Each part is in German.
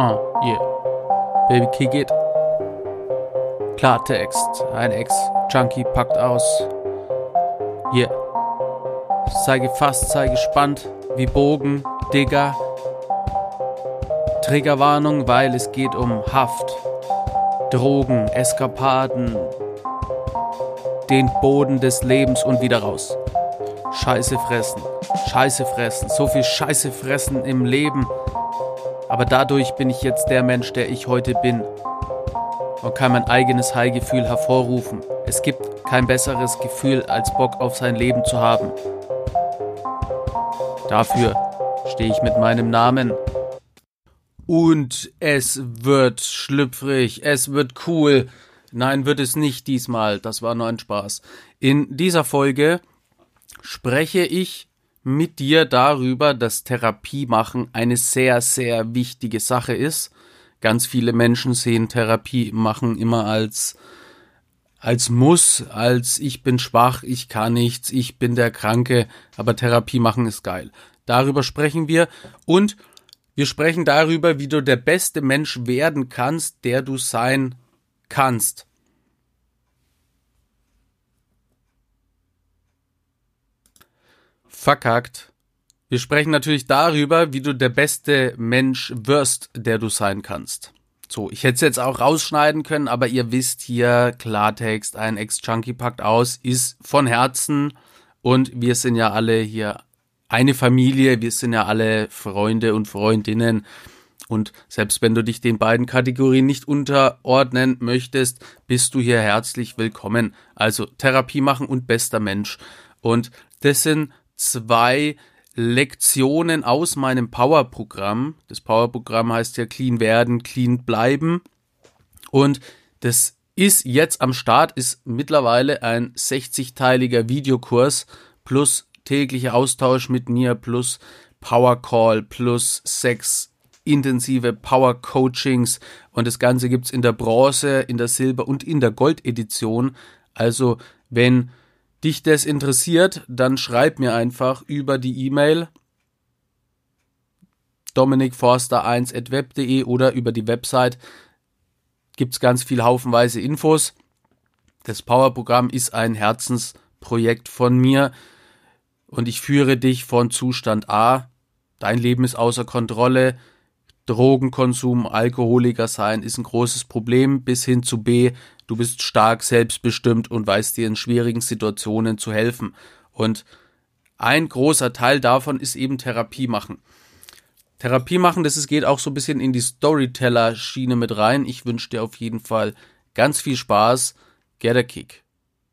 Uh, yeah. Baby, kick it. Klartext. Ein Ex-Junkie packt aus. Yeah. Sei gefasst, sei gespannt. Wie Bogen, Digger. Triggerwarnung, weil es geht um Haft. Drogen, Eskapaden. Den Boden des Lebens und wieder raus. Scheiße fressen. Scheiße fressen. So viel Scheiße fressen im Leben. Aber dadurch bin ich jetzt der Mensch, der ich heute bin. Und kann mein eigenes High-Gefühl hervorrufen. Es gibt kein besseres Gefühl, als Bock auf sein Leben zu haben. Dafür stehe ich mit meinem Namen. Und es wird schlüpfrig, es wird cool. Nein, wird es nicht diesmal. Das war nur ein Spaß. In dieser Folge spreche ich mit dir darüber, dass Therapie machen eine sehr, sehr wichtige Sache ist. Ganz viele Menschen sehen Therapie machen immer als als muss, als ich bin schwach, ich kann nichts, ich bin der Kranke, aber Therapie machen ist geil. Darüber sprechen wir und wir sprechen darüber, wie du der beste Mensch werden kannst, der du sein kannst. Verkackt. Wir sprechen natürlich darüber, wie du der beste Mensch wirst, der du sein kannst. So, ich hätte es jetzt auch rausschneiden können, aber ihr wisst hier, Klartext, ein Ex-Junkie packt aus, ist von Herzen und wir sind ja alle hier eine Familie, wir sind ja alle Freunde und Freundinnen und selbst wenn du dich den beiden Kategorien nicht unterordnen möchtest, bist du hier herzlich willkommen. Also Therapie machen und bester Mensch. Und das sind zwei Lektionen aus meinem Power-Programm. Das Power-Programm heißt ja Clean werden, clean bleiben. Und das ist jetzt am Start, ist mittlerweile ein 60-teiliger Videokurs plus täglicher Austausch mit mir plus Power Call plus sechs intensive Power Coachings und das Ganze gibt's in der Bronze, in der Silber und in der Gold Edition. Also wenn dich das interessiert, dann schreib mir einfach über die E-Mail dominikforster1.web.de oder über die Website. Gibt's ganz viel haufenweise Infos. Das Powerprogramm ist ein Herzensprojekt von mir und ich führe dich von Zustand A, dein Leben ist außer Kontrolle, Drogenkonsum, Alkoholiker sein ist ein großes Problem, bis hin zu B, du bist stark selbstbestimmt und weißt dir in schwierigen Situationen zu helfen. Und ein großer Teil davon ist eben Therapie machen. Therapie machen, das geht auch so ein bisschen in die Storyteller-Schiene mit rein. Ich wünsche dir auf jeden Fall ganz viel Spaß. Get a kick.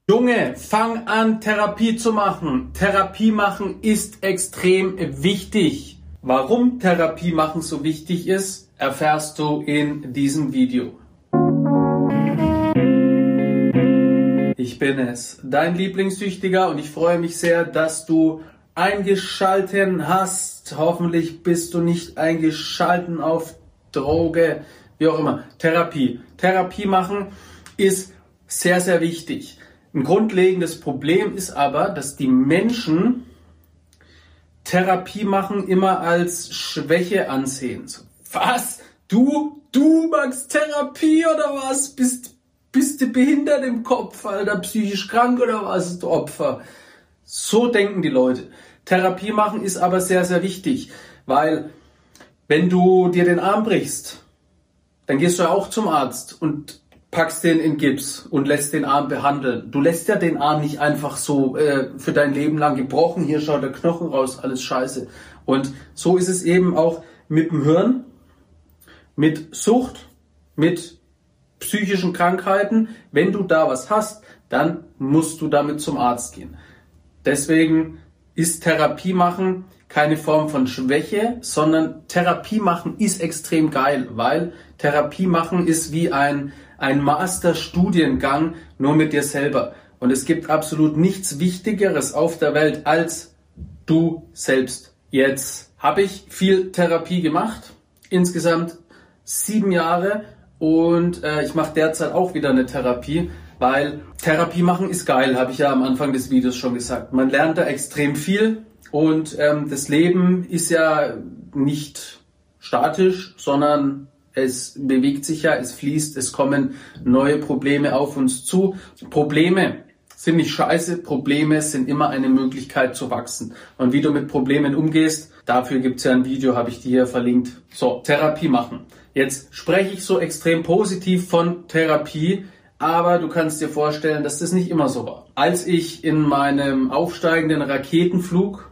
Junge, fang an, Therapie zu machen. Therapie machen ist extrem wichtig. Warum Therapie machen so wichtig ist, erfährst du in diesem Video. Ich bin es, dein Lieblingssüchtiger und ich freue mich sehr, dass du eingeschalten hast. Hoffentlich bist du nicht eingeschalten auf Droge, wie auch immer. Therapie. Therapie machen ist sehr, sehr wichtig. Ein grundlegendes Problem ist aber, dass die Menschen Therapie machen immer als Schwäche ansehen. So, was? Du, du magst Therapie oder was? Bist, bist du behindert im Kopf, Alter, psychisch krank oder was, du Opfer? So denken die Leute. Therapie machen ist aber sehr, sehr wichtig, weil wenn du dir den Arm brichst, dann gehst du ja auch zum Arzt und packst den in Gips und lässt den Arm behandeln. Du lässt ja den Arm nicht einfach so äh, für dein Leben lang gebrochen. Hier schaut der Knochen raus, alles scheiße. Und so ist es eben auch mit dem Hirn, mit Sucht, mit psychischen Krankheiten. Wenn du da was hast, dann musst du damit zum Arzt gehen. Deswegen ist Therapie machen keine Form von Schwäche, sondern Therapie machen ist extrem geil, weil Therapie machen ist wie ein ein Masterstudiengang nur mit dir selber. Und es gibt absolut nichts Wichtigeres auf der Welt als du selbst. Jetzt habe ich viel Therapie gemacht, insgesamt sieben Jahre und äh, ich mache derzeit auch wieder eine Therapie, weil Therapie machen ist geil, habe ich ja am Anfang des Videos schon gesagt. Man lernt da extrem viel und ähm, das Leben ist ja nicht statisch, sondern Es bewegt sich ja, es fließt, es kommen neue Probleme auf uns zu. Probleme sind nicht scheiße, Probleme sind immer eine Möglichkeit zu wachsen. Und wie du mit Problemen umgehst, dafür gibt's ja ein Video, habe ich dir hier verlinkt. So, Therapie machen. Jetzt spreche ich so extrem positiv von Therapie, aber du kannst dir vorstellen, dass das nicht immer so war. Als ich in meinem aufsteigenden Raketenflug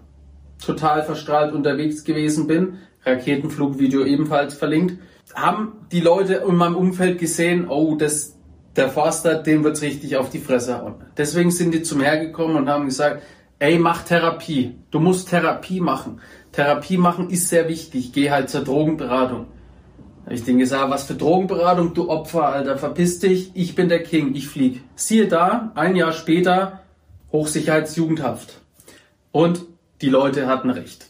total verstrahlt unterwegs gewesen bin, Raketenflugvideo ebenfalls verlinkt, haben die Leute in meinem Umfeld gesehen, oh, das, der Forster, dem wird's richtig auf die Fresse hauen. Deswegen sind die zum hergekommen und haben gesagt, ey, mach Therapie. Du musst Therapie machen. Therapie machen ist sehr wichtig. Geh halt zur Drogenberatung. Da ich denen gesagt, was für Drogenberatung, du Opfer, Alter, verpiss dich, ich bin der King, ich flieg. Siehe da, ein Jahr später, Hochsicherheitsjugendhaft. Und die Leute hatten recht.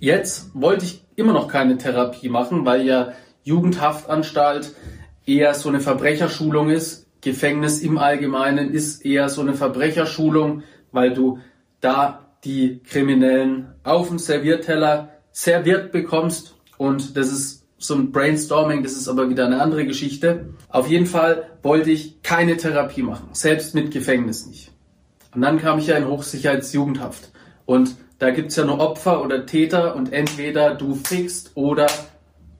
Jetzt wollte ich immer noch keine Therapie machen, weil ja Jugendhaftanstalt eher so eine Verbrecherschulung ist. Gefängnis im Allgemeinen ist eher so eine Verbrecherschulung, weil du da die Kriminellen auf dem Servierteller serviert bekommst und das ist so ein Brainstorming, das ist aber wieder eine andere Geschichte. Auf jeden Fall wollte ich keine Therapie machen, selbst mit Gefängnis nicht. Und dann kam ich ja in Hochsicherheitsjugendhaft. Und da gibt's ja nur Opfer oder Täter und entweder du fickst oder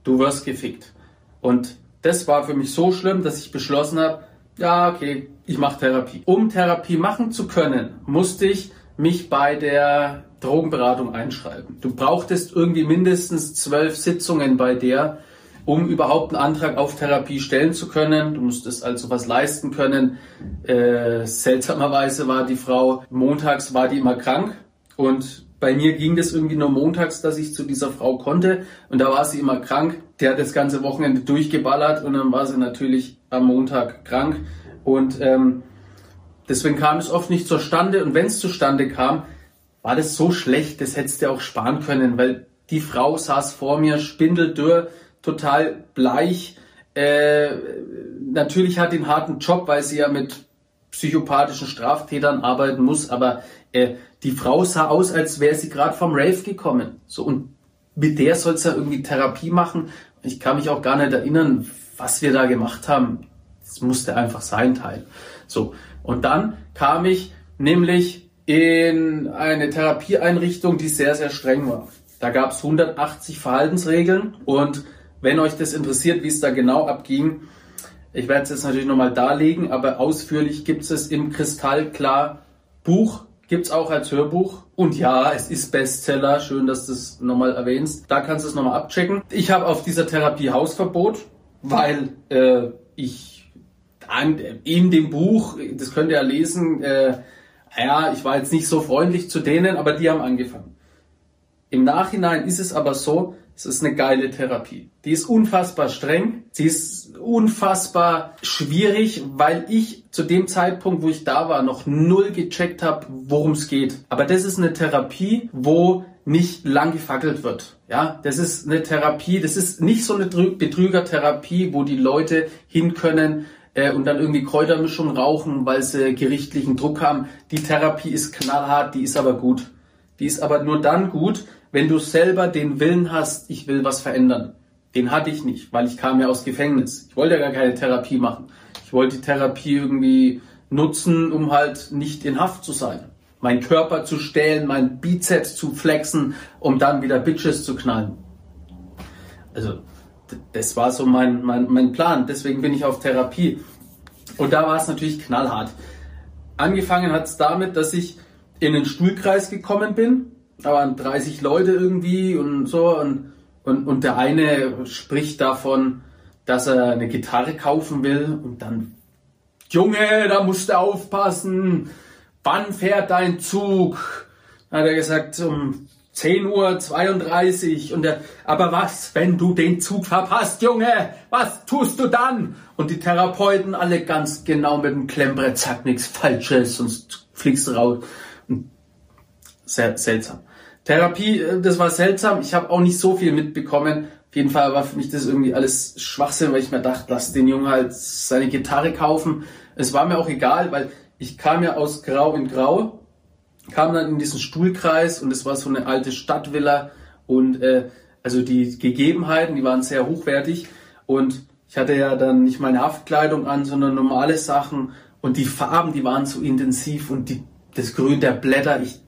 du wirst gefickt. Und das war für mich so schlimm, dass ich beschlossen habe, ja, okay, ich mache Therapie. Um Therapie machen zu können, musste ich mich bei der Drogenberatung einschreiben. Du brauchtest irgendwie mindestens zwölf Sitzungen bei der, um überhaupt einen Antrag auf Therapie stellen zu können. Du musstest also was leisten können. Äh, seltsamerweise war die Frau, montags war die immer krank und bei mir ging das irgendwie nur montags, dass ich zu dieser Frau konnte und da war sie immer krank. Der hat das ganze Wochenende durchgeballert und dann war sie natürlich am Montag krank und ähm, deswegen kam es oft nicht zustande und wenn es zustande kam, war das so schlecht, das hättest du auch sparen können, weil die Frau saß vor mir, spindeldürr, total bleich. Äh, natürlich hat den harten Job, weil sie ja mit psychopathischen Straftätern arbeiten muss, aber äh, die Frau sah aus, als wäre sie gerade vom Rave gekommen. So und mit der soll es ja irgendwie Therapie machen. Ich kann mich auch gar nicht erinnern, was wir da gemacht haben. Das musste einfach sein Teil. So und dann kam ich nämlich in eine Therapieeinrichtung, die sehr, sehr streng war. Da gab es 180 Verhaltensregeln und wenn euch das interessiert, wie es da genau abging, ich werde es jetzt natürlich nochmal darlegen, aber ausführlich gibt es im Kristallklar Buch, gibt es auch als Hörbuch. Und ja, es ist Bestseller, schön, dass du es nochmal erwähnst. Da kannst du es nochmal abchecken. Ich habe auf dieser Therapie Hausverbot, weil äh, ich in dem Buch, das könnt ihr ja lesen, äh, ja, ich war jetzt nicht so freundlich zu denen, aber die haben angefangen. Im Nachhinein ist es aber so, es ist eine geile Therapie. Die ist unfassbar streng, sie ist unfassbar schwierig, weil ich zu dem Zeitpunkt, wo ich da war, noch null gecheckt habe, worum es geht. Aber das ist eine Therapie, wo nicht lang gefackelt wird. Ja, das ist eine Therapie, das ist nicht so eine Betrügertherapie, wo die Leute hin können, äh, und dann irgendwie Kräutermischung rauchen, weil sie gerichtlichen Druck haben. Die Therapie ist knallhart, die ist aber gut. Die ist aber nur dann gut, wenn du selber den Willen hast, ich will was verändern. Den hatte ich nicht, weil ich kam ja aus Gefängnis. Ich wollte ja gar keine Therapie machen. Ich wollte die Therapie irgendwie nutzen, um halt nicht in Haft zu sein. Mein Körper zu stellen, mein Bizeps zu flexen, um dann wieder Bitches zu knallen. Also das war so mein, mein, mein Plan. Deswegen bin ich auf Therapie. Und da war es natürlich knallhart. Angefangen hat es damit, dass ich in den Stuhlkreis gekommen bin. Da waren 30 Leute irgendwie und so. Und, und, und der eine spricht davon, dass er eine Gitarre kaufen will. Und dann, Junge, da musst du aufpassen. Wann fährt dein Zug? Hat er gesagt, um 10 Uhr 32 und der, aber was, wenn du den Zug verpasst, Junge? Was tust du dann? Und die Therapeuten alle ganz genau mit dem Klemmbrett, sag nichts Falsches, sonst fliegst du raus. Sehr seltsam. Therapie, äh, das war seltsam. Ich habe auch nicht so viel mitbekommen. Auf jeden Fall war für mich das irgendwie alles Schwachsinn, weil ich mir dachte, lass den Jungen halt seine Gitarre kaufen. Es war mir auch egal, weil ich kam ja aus Grau in Grau kam dann in diesen Stuhlkreis und es war so eine alte Stadtvilla und äh, also die Gegebenheiten, die waren sehr hochwertig Und ich hatte ja dann nicht meine Haftkleidung an, sondern normale Sachen. Und die Farben, die waren so intensiv und die, das Grün der Blätter, ich,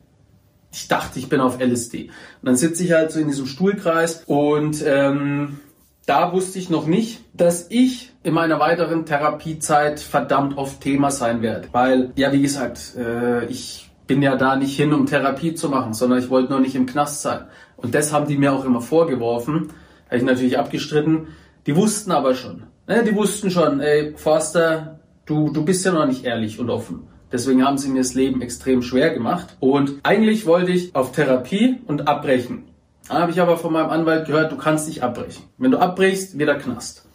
ich dachte, ich bin auf LSD. Und dann sitze ich halt so in diesem Stuhlkreis und ähm, da wusste ich noch nicht, dass ich in meiner weiteren Therapiezeit verdammt oft Thema sein werde. Weil, ja, wie gesagt, äh, ich bin ja da nicht hin, um Therapie zu machen, sondern ich wollte nur nicht im Knast sein. Und das haben die mir auch immer vorgeworfen. Habe ich natürlich abgestritten. Die wussten aber schon. Ne? Die wussten schon, ey, Forster, du, du bist ja noch nicht ehrlich und offen. Deswegen haben sie mir das Leben extrem schwer gemacht. Und eigentlich wollte ich auf Therapie und abbrechen. Dann habe ich aber von meinem Anwalt gehört, du kannst nicht abbrechen. Wenn du abbrichst, wieder Knast.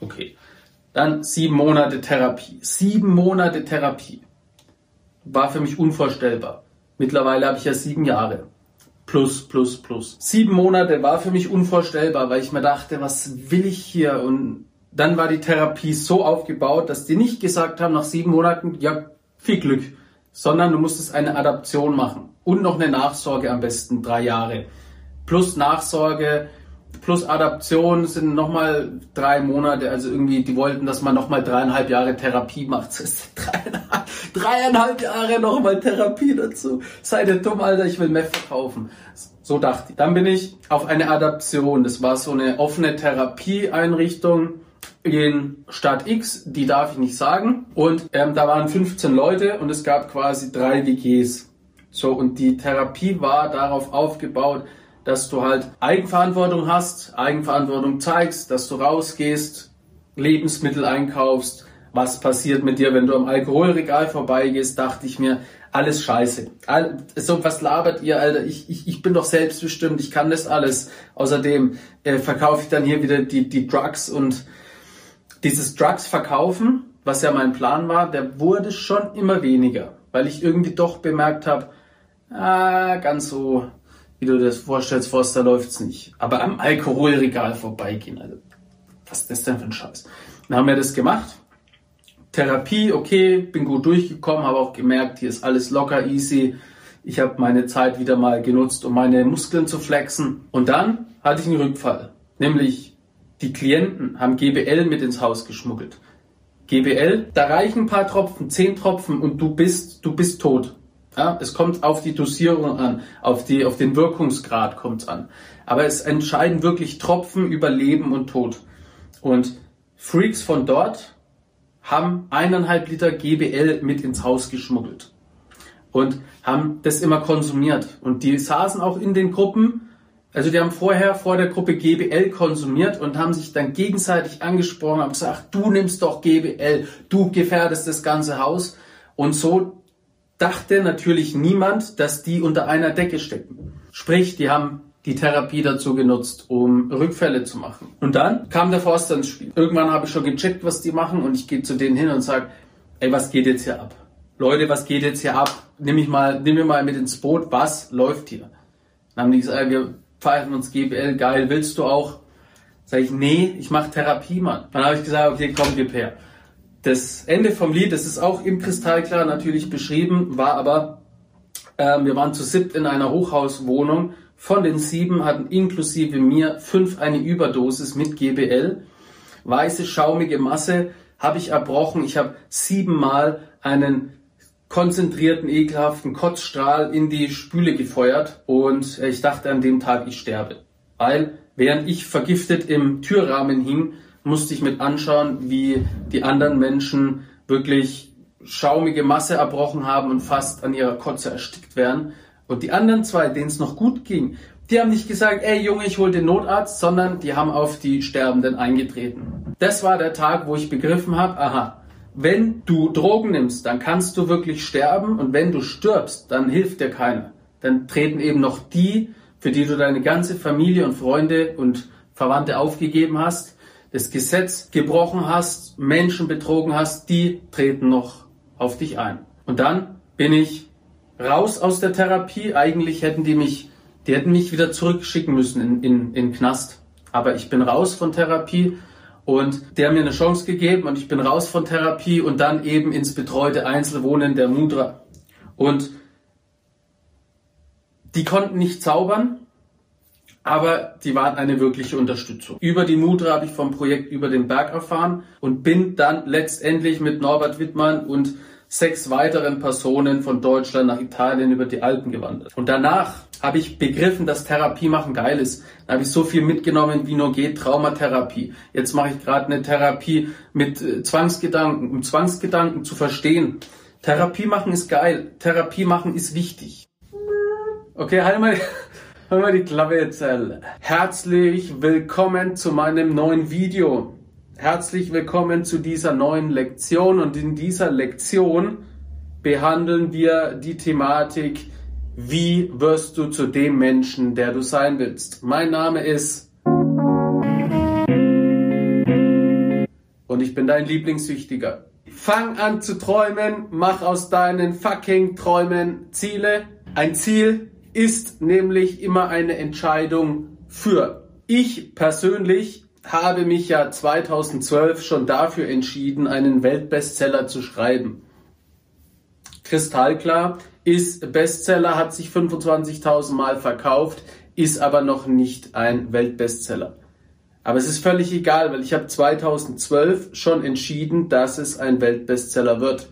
Okay. Dann sieben Monate Therapie. Sieben Monate Therapie. War für mich unvorstellbar. Mittlerweile habe ich ja sieben Jahre. Plus, plus, plus. Sieben Monate war für mich unvorstellbar, weil ich mir dachte, was will ich hier? Und dann war die Therapie so aufgebaut, dass die nicht gesagt haben, nach sieben Monaten, ja, viel Glück, sondern du musstest eine Adaption machen und noch eine Nachsorge am besten drei Jahre. Plus Nachsorge, plus Adaption sind nochmal drei Monate. Also irgendwie, die wollten, dass man nochmal dreieinhalb Jahre Therapie macht. Dreieinhalb, dreieinhalb Jahre nochmal Therapie dazu. Seid ihr dumm, Alter, ich will Meth verkaufen. So dachte ich. Dann bin ich auf eine Adaption. Das war so eine offene Therapieeinrichtung in Stadt X, die darf ich nicht sagen. Und ähm, da waren 15 Leute und es gab quasi drei WGs. So, und die Therapie war darauf aufgebaut, dass du halt Eigenverantwortung hast, Eigenverantwortung zeigst, dass du rausgehst, Lebensmittel einkaufst. Was passiert mit dir, wenn du am Alkoholregal vorbeigehst, dachte ich mir, alles scheiße. So, was labert ihr, Alter? Ich, ich, ich bin doch selbstbestimmt, ich kann das alles. Außerdem äh, verkaufe ich dann hier wieder die, die Drugs und dieses Drugs verkaufen, was ja mein Plan war, der wurde schon immer weniger, weil ich irgendwie doch bemerkt habe, ah, ganz so, wie du das vorstellst, Forster läuft's nicht. Aber am Alkoholregal vorbeigehen, also was ist das denn für ein Scheiß? Dann haben wir das gemacht. Therapie, okay, bin gut durchgekommen, habe auch gemerkt, hier ist alles locker, easy. Ich habe meine Zeit wieder mal genutzt, um meine Muskeln zu flexen. Und dann hatte ich einen Rückfall. Nämlich die Klienten haben GBL mit ins Haus geschmuggelt. GBL, da reichen ein paar Tropfen, zehn Tropfen und du bist, du bist tot. Ja, es kommt auf die Dosierung an, auf, die, auf den Wirkungsgrad kommt es an. Aber es entscheiden wirklich Tropfen über Leben und Tod. Und Freaks von dort haben eineinhalb Liter GBL mit ins Haus geschmuggelt und haben das immer konsumiert. Und die saßen auch in den Gruppen also die haben vorher vor der Gruppe GBL konsumiert und haben sich dann gegenseitig angesprochen, haben gesagt, du nimmst doch GBL, du gefährdest das ganze Haus. Und so dachte natürlich niemand, dass die unter einer Decke stecken. Sprich, die haben die Therapie dazu genutzt, um Rückfälle zu machen. Und dann kam der Forster ins Spiel. Irgendwann habe ich schon gecheckt, was die machen und ich gehe zu denen hin und sage, ey, was geht jetzt hier ab? Leute, was geht jetzt hier ab? Nimm mich mal, nimm mir mal mit ins Boot, was läuft hier? Dann haben die gesagt, wir pfeifen uns GBL, geil, willst du auch? Sag ich, nee, ich mache Therapie, Mann. Dann habe ich gesagt, okay, komm, gib her. Das Ende vom Lied, das ist auch im Kristallklar natürlich beschrieben, war aber, ähm, wir waren zu siebt in einer Hochhauswohnung. Von den sieben hatten inklusive mir fünf eine Überdosis mit GBL. Weiße, schaumige Masse habe ich erbrochen. Ich habe siebenmal einen konzentrierten, ekelhaften Kotzstrahl in die Spüle gefeuert und ich dachte an dem Tag, ich sterbe. Weil während ich vergiftet im Türrahmen hing, musste ich mit anschauen, wie die anderen Menschen wirklich schaumige Masse erbrochen haben und fast an ihrer Kotze erstickt wären. Und die anderen zwei, denen es noch gut ging, die haben nicht gesagt, ey Junge, ich hol den Notarzt, sondern die haben auf die Sterbenden eingetreten. Das war der Tag, wo ich begriffen habe, aha, wenn du Drogen nimmst, dann kannst du wirklich sterben und wenn du stirbst, dann hilft dir keiner. Dann treten eben noch die, für die du deine ganze Familie und Freunde und Verwandte aufgegeben hast, das Gesetz gebrochen hast, Menschen betrogen hast, die treten noch auf dich ein. Und dann bin ich raus aus der Therapie. Eigentlich hätten die mich, die hätten mich wieder zurückschicken müssen in, in, in Knast. Aber ich bin raus von Therapie und der hat mir eine Chance gegeben und ich bin raus von Therapie und dann eben ins betreute Einzelwohnen der Mudra. Und die konnten nicht zaubern, aber die waren eine wirkliche Unterstützung. Über die Mutre habe ich vom Projekt über den Berg erfahren und bin dann letztendlich mit Norbert Wittmann und sechs weiteren Personen von Deutschland nach Italien über die Alpen gewandert. Und danach habe ich begriffen, dass Therapie machen geil ist. Da habe ich so viel mitgenommen, wie nur geht, Traumatherapie. Jetzt mache ich gerade eine Therapie mit äh, Zwangsgedanken, um Zwangsgedanken zu verstehen. Therapie machen ist geil. Therapie machen ist wichtig. Okay, halt mal, halt mal die Klappe jetzt. Herzlich willkommen zu meinem neuen Video. Herzlich willkommen zu dieser neuen Lektion und in dieser Lektion behandeln wir die Thematik wie wirst du zu dem Menschen, der du sein willst? Mein Name ist und ich bin dein Lieblingssüchtiger. Fang an zu träumen, mach aus deinen fucking Träumen Ziele. Ein Ziel ist nämlich immer eine Entscheidung für. Ich persönlich habe mich ja 2012 schon dafür entschieden, einen Weltbestseller zu schreiben. Kristallklar, ist Bestseller, hat sich 25.000 Mal verkauft, ist aber noch nicht ein Weltbestseller. Aber es ist völlig egal, weil ich habe 2012 schon entschieden, dass es ein Weltbestseller wird.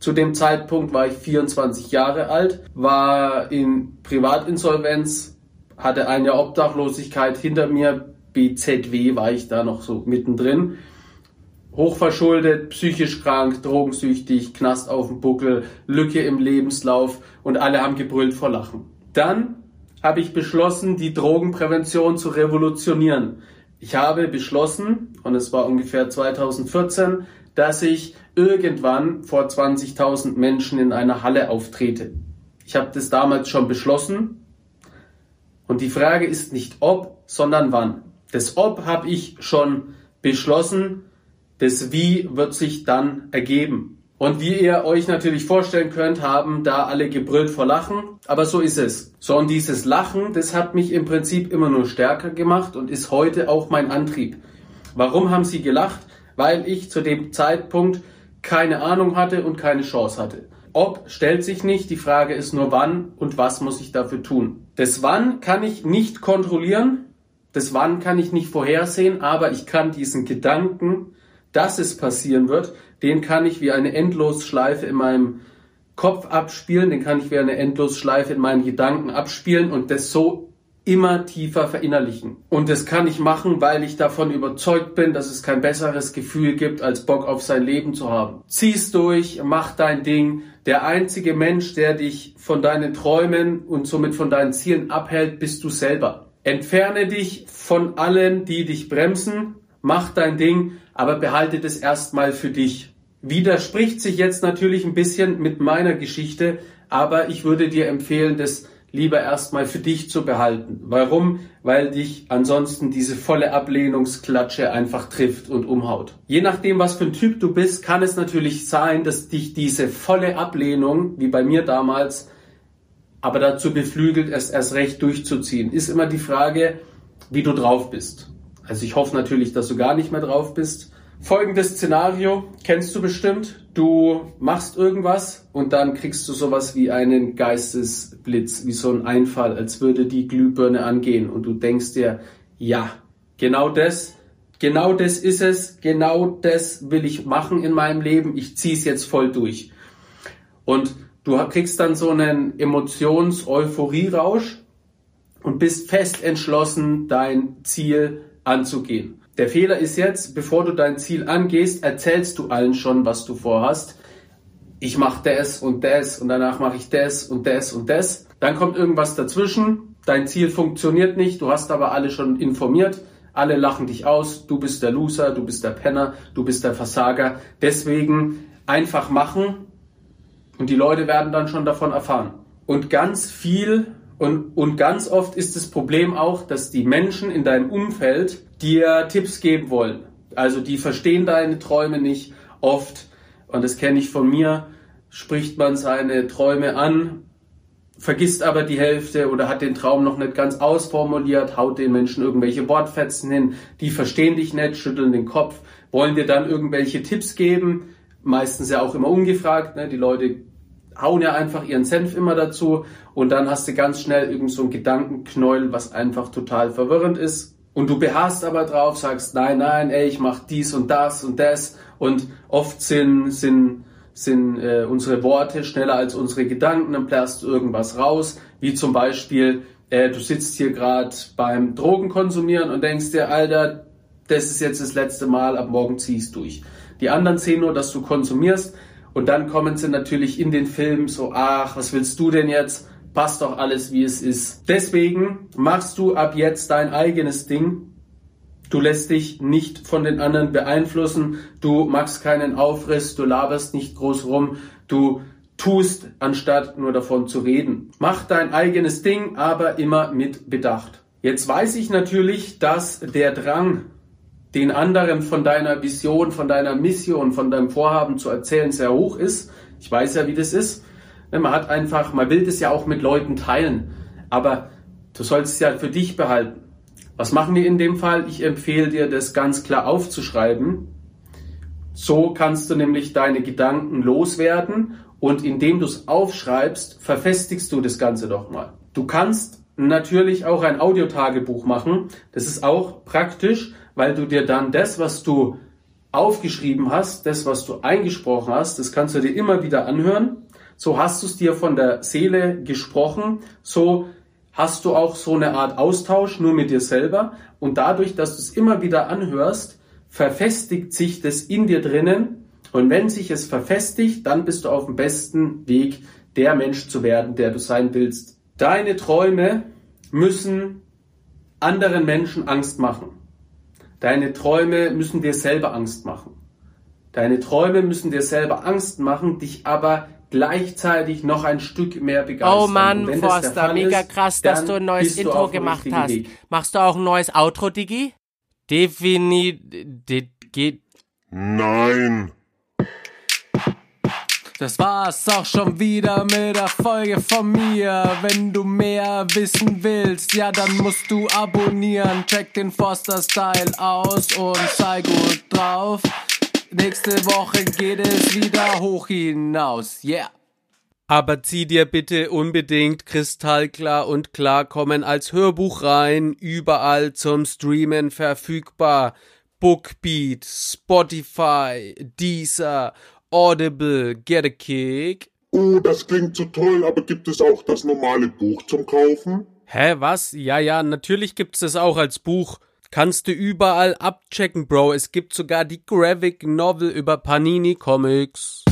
Zu dem Zeitpunkt war ich 24 Jahre alt, war in Privatinsolvenz, hatte ein Jahr Obdachlosigkeit hinter mir, BZW war ich da noch so mittendrin hochverschuldet, psychisch krank, drogensüchtig, Knast auf dem Buckel, Lücke im Lebenslauf und alle haben gebrüllt vor Lachen. Dann habe ich beschlossen, die Drogenprävention zu revolutionieren. Ich habe beschlossen, und es war ungefähr 2014, dass ich irgendwann vor 20.000 Menschen in einer Halle auftrete. Ich habe das damals schon beschlossen. Und die Frage ist nicht ob, sondern wann. Das ob habe ich schon beschlossen das Wie wird sich dann ergeben. Und wie ihr euch natürlich vorstellen könnt, haben da alle gebrüllt vor Lachen. Aber so ist es. So, und dieses Lachen, das hat mich im Prinzip immer nur stärker gemacht und ist heute auch mein Antrieb. Warum haben sie gelacht? Weil ich zu dem Zeitpunkt keine Ahnung hatte und keine Chance hatte. Ob stellt sich nicht, die Frage ist nur wann und was muss ich dafür tun. Das Wann kann ich nicht kontrollieren, das Wann kann ich nicht vorhersehen, aber ich kann diesen Gedanken dass es passieren wird, den kann ich wie eine Endlosschleife in meinem Kopf abspielen, den kann ich wie eine Endlosschleife in meinen Gedanken abspielen und das so immer tiefer verinnerlichen. Und das kann ich machen, weil ich davon überzeugt bin, dass es kein besseres Gefühl gibt, als Bock auf sein Leben zu haben. Zieh's durch, mach dein Ding. Der einzige Mensch, der dich von deinen Träumen und somit von deinen Zielen abhält, bist du selber. Entferne dich von allen, die dich bremsen mach dein Ding, aber behalte das erstmal für dich. Widerspricht sich jetzt natürlich ein bisschen mit meiner Geschichte, aber ich würde dir empfehlen, das lieber erstmal für dich zu behalten. Warum? Weil dich ansonsten diese volle Ablehnungsklatsche einfach trifft und umhaut. Je nachdem, was für ein Typ du bist, kann es natürlich sein, dass dich diese volle Ablehnung, wie bei mir damals, aber dazu beflügelt, es erst recht durchzuziehen. Ist immer die Frage, wie du drauf bist. Also ich hoffe natürlich, dass du gar nicht mehr drauf bist. Folgendes Szenario kennst du bestimmt. Du machst irgendwas und dann kriegst du sowas wie einen Geistesblitz, wie so ein Einfall, als würde die Glühbirne angehen und du denkst dir, ja, genau das, genau das ist es, genau das will ich machen in meinem Leben, ich zieh's jetzt voll durch. Und du kriegst dann so einen Emotions-Euphorie-Rausch und bist fest entschlossen, dein Ziel anzugehen. Der Fehler ist jetzt, bevor du dein Ziel angehst, erzählst du allen schon, was du vorhast. Ich mache das und das und danach mache ich das und das und das. Dann kommt irgendwas dazwischen. Dein Ziel funktioniert nicht. Du hast aber alle schon informiert. Alle lachen dich aus. Du bist der Loser, du bist der Penner, du bist der Versager. Deswegen einfach machen und die Leute werden dann schon davon erfahren. Und ganz viel und, und ganz oft ist das Problem auch, dass die Menschen in deinem Umfeld dir Tipps geben wollen. Also die verstehen deine Träume nicht oft. Und das kenne ich von mir. Spricht man seine Träume an, vergisst aber die Hälfte oder hat den Traum noch nicht ganz ausformuliert, haut den Menschen irgendwelche Wortfetzen hin, die verstehen dich nicht, schütteln den Kopf, wollen dir dann irgendwelche Tipps geben, meistens ja auch immer ungefragt. Ne? Die Leute hauen ja einfach ihren Senf immer dazu und dann hast du ganz schnell irgend so ein Gedankenknäuel, was einfach total verwirrend ist. Und du beharrst aber drauf, sagst, nein, nein, ey, ich mach dies und das und das. Und oft sind, sind, sind äh, unsere Worte schneller als unsere Gedanken, dann plärst du irgendwas raus, wie zum Beispiel, äh, du sitzt hier gerade beim Drogenkonsumieren und denkst dir, Alter, das ist jetzt das letzte Mal, ab morgen ziehst durch. Die anderen sehen nur, dass du konsumierst und dann kommen sie natürlich in den Film so, ach, was willst du denn jetzt? Passt doch alles, wie es ist. Deswegen machst du ab jetzt dein eigenes Ding. Du lässt dich nicht von den anderen beeinflussen. Du machst keinen Aufriss. Du laberst nicht groß rum. Du tust, anstatt nur davon zu reden. Mach dein eigenes Ding, aber immer mit Bedacht. Jetzt weiß ich natürlich, dass der Drang den anderen von deiner Vision, von deiner Mission, von deinem Vorhaben zu erzählen sehr hoch ist. Ich weiß ja, wie das ist. Ne, man hat einfach, man will das ja auch mit Leuten teilen. Aber du sollst es ja für dich behalten. Was machen wir in dem Fall? Ich empfehle dir, das ganz klar aufzuschreiben. So kannst du nämlich deine Gedanken loswerden und indem du es aufschreibst, verfestigst du das Ganze doch mal. Du kannst natürlich auch ein Audiotagebuch machen. Das ist auch praktisch, weil du dir dann das, was du aufgeschrieben hast, das, was du eingesprochen hast, das kannst du dir immer wieder anhören. So hast du es dir von der Seele gesprochen. So hast du auch so eine Art Austausch nur mit dir selber. Und dadurch, dass du es immer wieder anhörst, verfestigt sich das in dir drinnen. Und wenn sich es verfestigt, dann bist du auf dem besten Weg, der Mensch zu werden, der du sein willst. Deine Träume müssen anderen Menschen Angst machen. Deine Träume müssen dir selber Angst machen. Deine Träume müssen dir selber Angst machen, dich aber gleichzeitig noch ein Stück mehr begeistern. Oh Mann, Forster, mega ist, krass, dass du ein neues Intro gemacht hast. Weg. Machst du auch ein neues Outro, Digi? Definitiv. Geht. Nein. Das war's auch schon wieder mit der Folge von mir. Wenn du mehr wissen willst, ja, dann musst du abonnieren. Check den Foster Style aus und sei gut drauf. Nächste Woche geht es wieder hoch hinaus. Yeah. Aber zieh dir bitte unbedingt kristallklar und klarkommen als Hörbuch rein, überall zum Streamen verfügbar. Bookbeat, Spotify, Deezer Audible, get a kick. Oh, das klingt so toll, aber gibt es auch das normale Buch zum Kaufen? Hä, was? Ja, ja, natürlich gibt's das auch als Buch. Kannst du überall abchecken, Bro. Es gibt sogar die Graphic Novel über Panini Comics.